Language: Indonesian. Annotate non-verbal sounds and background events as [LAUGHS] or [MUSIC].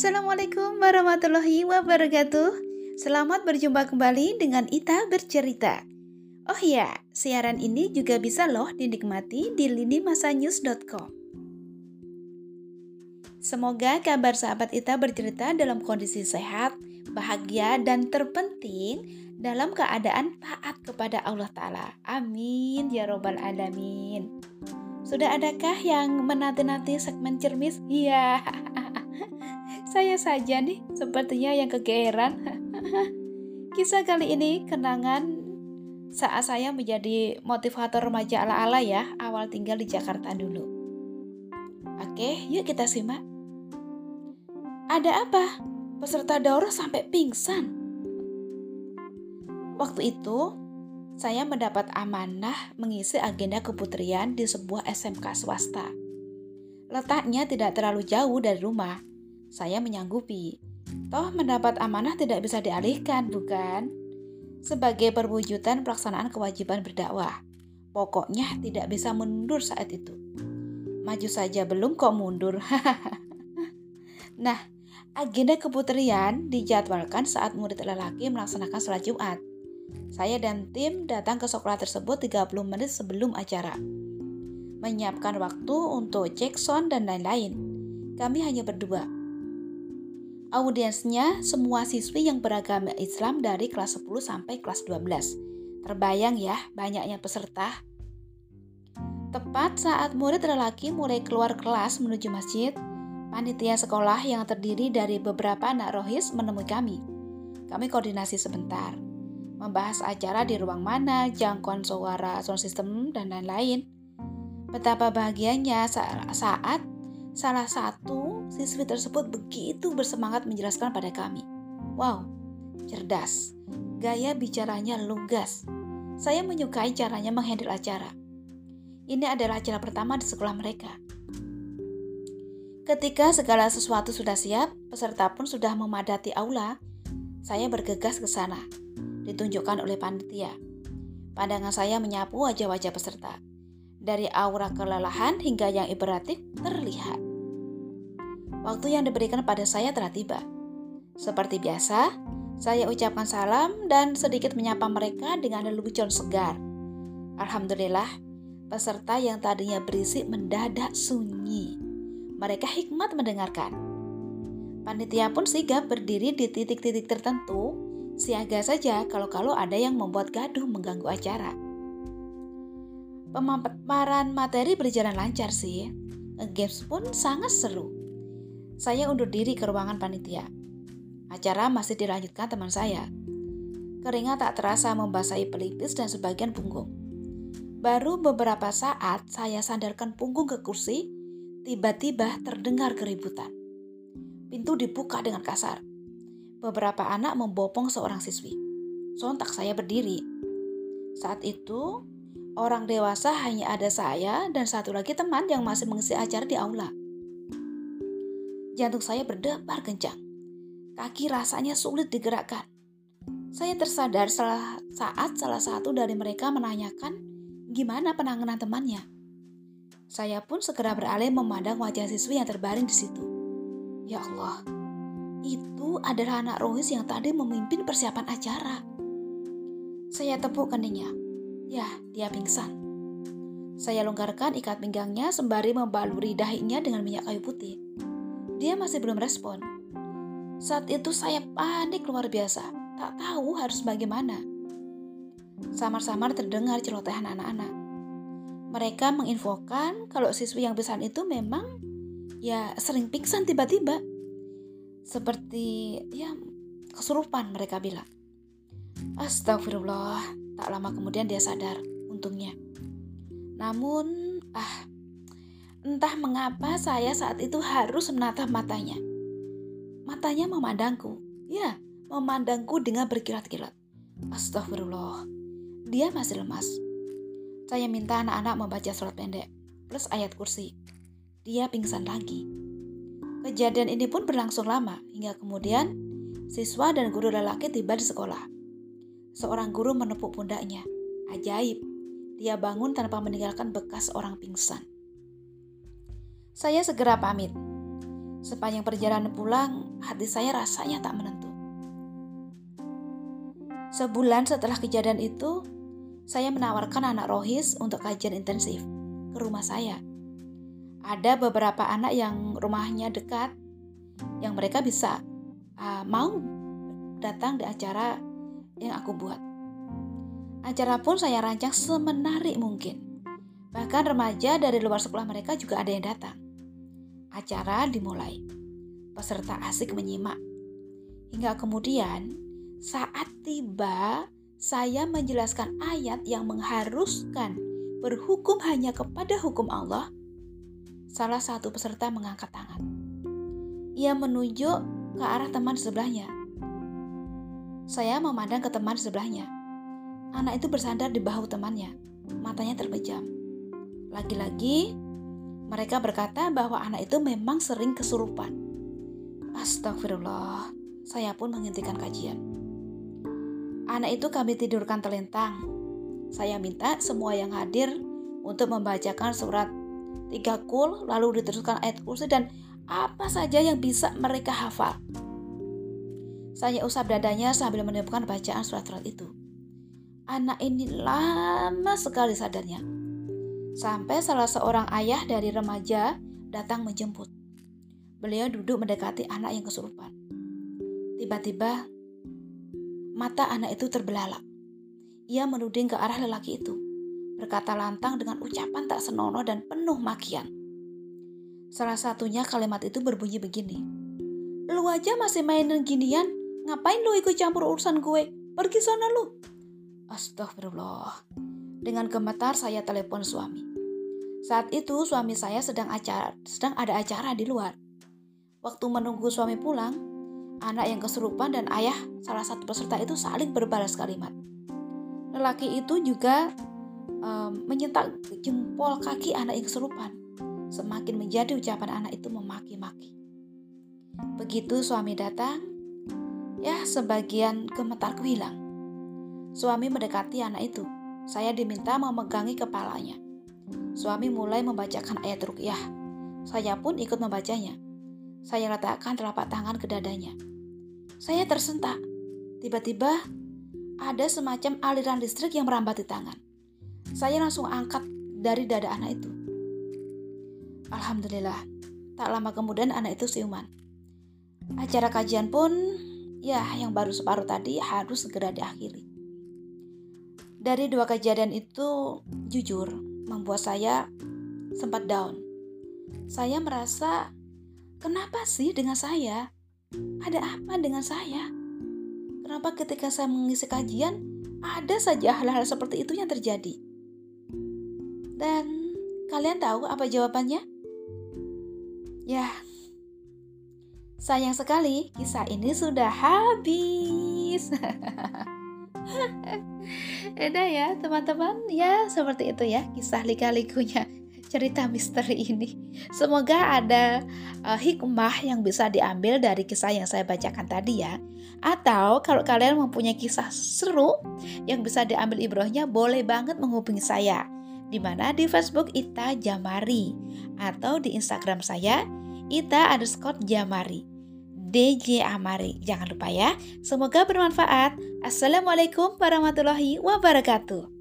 Assalamualaikum warahmatullahi wabarakatuh. Selamat berjumpa kembali dengan Ita bercerita. Oh ya, siaran ini juga bisa loh dinikmati di linimasanews.com. Semoga kabar sahabat Ita bercerita dalam kondisi sehat, bahagia, dan terpenting dalam keadaan taat kepada Allah Ta'ala. Amin ya Robbal 'Alamin. Sudah adakah yang menanti-nanti segmen cermis? Iya, [LAUGHS] saya saja nih sepertinya yang kegeeran. [LAUGHS] Kisah kali ini kenangan saat saya menjadi motivator remaja ala-ala ya, awal tinggal di Jakarta dulu. Oke, yuk kita simak. Ada apa? Peserta daurah sampai pingsan. Waktu itu, saya mendapat amanah mengisi agenda keputrian di sebuah SMK swasta. Letaknya tidak terlalu jauh dari rumah. Saya menyanggupi. Toh mendapat amanah tidak bisa dialihkan, bukan? Sebagai perwujudan pelaksanaan kewajiban berdakwah. Pokoknya tidak bisa mundur saat itu. Maju saja belum kok mundur. [LAUGHS] nah, agenda keputrian dijadwalkan saat murid lelaki melaksanakan sholat Jumat. Saya dan tim datang ke sekolah tersebut 30 menit sebelum acara. Menyiapkan waktu untuk cek sound dan lain-lain. Kami hanya berdua. Audiensnya semua siswi yang beragama Islam dari kelas 10 sampai kelas 12. Terbayang ya banyaknya peserta. Tepat saat murid lelaki mulai keluar kelas menuju masjid, panitia sekolah yang terdiri dari beberapa anak rohis menemui kami. Kami koordinasi sebentar membahas acara di ruang mana, jangkauan suara, sound system, dan lain-lain. Betapa bahagianya saat salah satu siswi tersebut begitu bersemangat menjelaskan pada kami. Wow, cerdas. Gaya bicaranya lugas. Saya menyukai caranya menghandle acara. Ini adalah acara pertama di sekolah mereka. Ketika segala sesuatu sudah siap, peserta pun sudah memadati aula, saya bergegas ke sana ditunjukkan oleh panitia. Pandangan saya menyapu wajah-wajah peserta. Dari aura kelelahan hingga yang iberatif terlihat. Waktu yang diberikan pada saya telah tiba. Seperti biasa, saya ucapkan salam dan sedikit menyapa mereka dengan lelucon segar. Alhamdulillah, peserta yang tadinya berisik mendadak sunyi. Mereka hikmat mendengarkan. Panitia pun sigap berdiri di titik-titik tertentu Siaga saja kalau-kalau ada yang membuat gaduh mengganggu acara. Pemaparan materi berjalan lancar sih. Games pun sangat seru. Saya undur diri ke ruangan panitia. Acara masih dilanjutkan teman saya. Keringat tak terasa membasahi pelipis dan sebagian punggung. Baru beberapa saat saya sandarkan punggung ke kursi, tiba-tiba terdengar keributan. Pintu dibuka dengan kasar. Beberapa anak membopong seorang siswi. Sontak saya berdiri. Saat itu, orang dewasa hanya ada saya dan satu lagi teman yang masih mengisi acara di aula. Jantung saya berdebar kencang. Kaki rasanya sulit digerakkan. Saya tersadar salah saat salah satu dari mereka menanyakan gimana penanganan temannya. Saya pun segera beralih memandang wajah siswi yang terbaring di situ. Ya Allah, itu adalah anak Rohis yang tadi memimpin persiapan acara. Saya tepuk keningnya. Ya, dia pingsan. Saya longgarkan ikat pinggangnya sembari membaluri dahinya dengan minyak kayu putih. Dia masih belum respon. Saat itu saya panik luar biasa, tak tahu harus bagaimana. Samar-samar terdengar celotehan anak-anak. Mereka menginfokan kalau siswi yang pingsan itu memang ya sering pingsan tiba-tiba seperti ya kesurupan mereka bilang. Astagfirullah, tak lama kemudian dia sadar, untungnya. Namun, ah, entah mengapa saya saat itu harus menatap matanya. Matanya memandangku, ya, memandangku dengan berkilat-kilat. Astagfirullah, dia masih lemas. Saya minta anak-anak membaca surat pendek, plus ayat kursi. Dia pingsan lagi. Kejadian ini pun berlangsung lama, hingga kemudian siswa dan guru lelaki tiba di sekolah. Seorang guru menepuk pundaknya. Ajaib, dia bangun tanpa meninggalkan bekas orang pingsan. Saya segera pamit. Sepanjang perjalanan pulang, hati saya rasanya tak menentu. Sebulan setelah kejadian itu, saya menawarkan anak Rohis untuk kajian intensif ke rumah saya. Ada beberapa anak yang rumahnya dekat, yang mereka bisa uh, mau datang di acara yang aku buat. Acara pun saya rancang semenarik mungkin. Bahkan remaja dari luar sekolah mereka juga ada yang datang. Acara dimulai. Peserta asik menyimak. Hingga kemudian saat tiba saya menjelaskan ayat yang mengharuskan berhukum hanya kepada hukum Allah. Salah satu peserta mengangkat tangan. Ia menunjuk ke arah teman sebelahnya. Saya memandang ke teman sebelahnya. Anak itu bersandar di bahu temannya. Matanya terpejam. Lagi-lagi mereka berkata bahwa anak itu memang sering kesurupan. Astagfirullah, saya pun menghentikan kajian. Anak itu kami tidurkan telentang. Saya minta semua yang hadir untuk membacakan surat tiga kul, lalu diteruskan ayat kursi dan apa saja yang bisa mereka hafal. Saya usap dadanya sambil menemukan bacaan surat-surat itu. Anak ini lama sekali sadarnya sampai salah seorang ayah dari remaja datang menjemput. Beliau duduk mendekati anak yang kesurupan. Tiba-tiba, mata anak itu terbelalak. Ia menuding ke arah lelaki itu, berkata lantang dengan ucapan tak senonoh dan penuh makian. Salah satunya kalimat itu berbunyi begini. Lu aja masih mainin ginian, ngapain lu ikut campur urusan gue? Pergi sana lu. Astagfirullah. Dengan gemetar saya telepon suami. Saat itu suami saya sedang acara, sedang ada acara di luar. Waktu menunggu suami pulang, anak yang kesurupan dan ayah salah satu peserta itu saling berbalas kalimat. Lelaki itu juga um, menyentak jempol kaki anak yang kesurupan. Semakin menjadi ucapan anak itu memaki-maki. Begitu suami datang, ya sebagian gemetarku hilang. Suami mendekati anak itu saya diminta memegangi kepalanya. Suami mulai membacakan ayat rukyah. Saya pun ikut membacanya. Saya letakkan telapak tangan ke dadanya. Saya tersentak. Tiba-tiba ada semacam aliran listrik yang merambat di tangan. Saya langsung angkat dari dada anak itu. Alhamdulillah, tak lama kemudian anak itu siuman. Acara kajian pun, ya yang baru separuh tadi harus segera diakhiri. Dari dua kejadian itu, jujur, membuat saya sempat down. Saya merasa, kenapa sih dengan saya? Ada apa dengan saya? Kenapa ketika saya mengisi kajian, ada saja hal-hal seperti itu yang terjadi? Dan kalian tahu apa jawabannya? Ya, sayang sekali kisah ini sudah habis. [LAUGHS] [LAUGHS] Udah ya teman-teman ya seperti itu ya kisah lika-likunya cerita misteri ini. Semoga ada uh, hikmah yang bisa diambil dari kisah yang saya bacakan tadi ya. Atau kalau kalian mempunyai kisah seru yang bisa diambil ibrohnya boleh banget menghubungi saya. Di mana di Facebook Ita Jamari atau di Instagram saya Ita underscore Jamari. DJ Amari. Jangan lupa ya. Semoga bermanfaat. Assalamualaikum warahmatullahi wabarakatuh.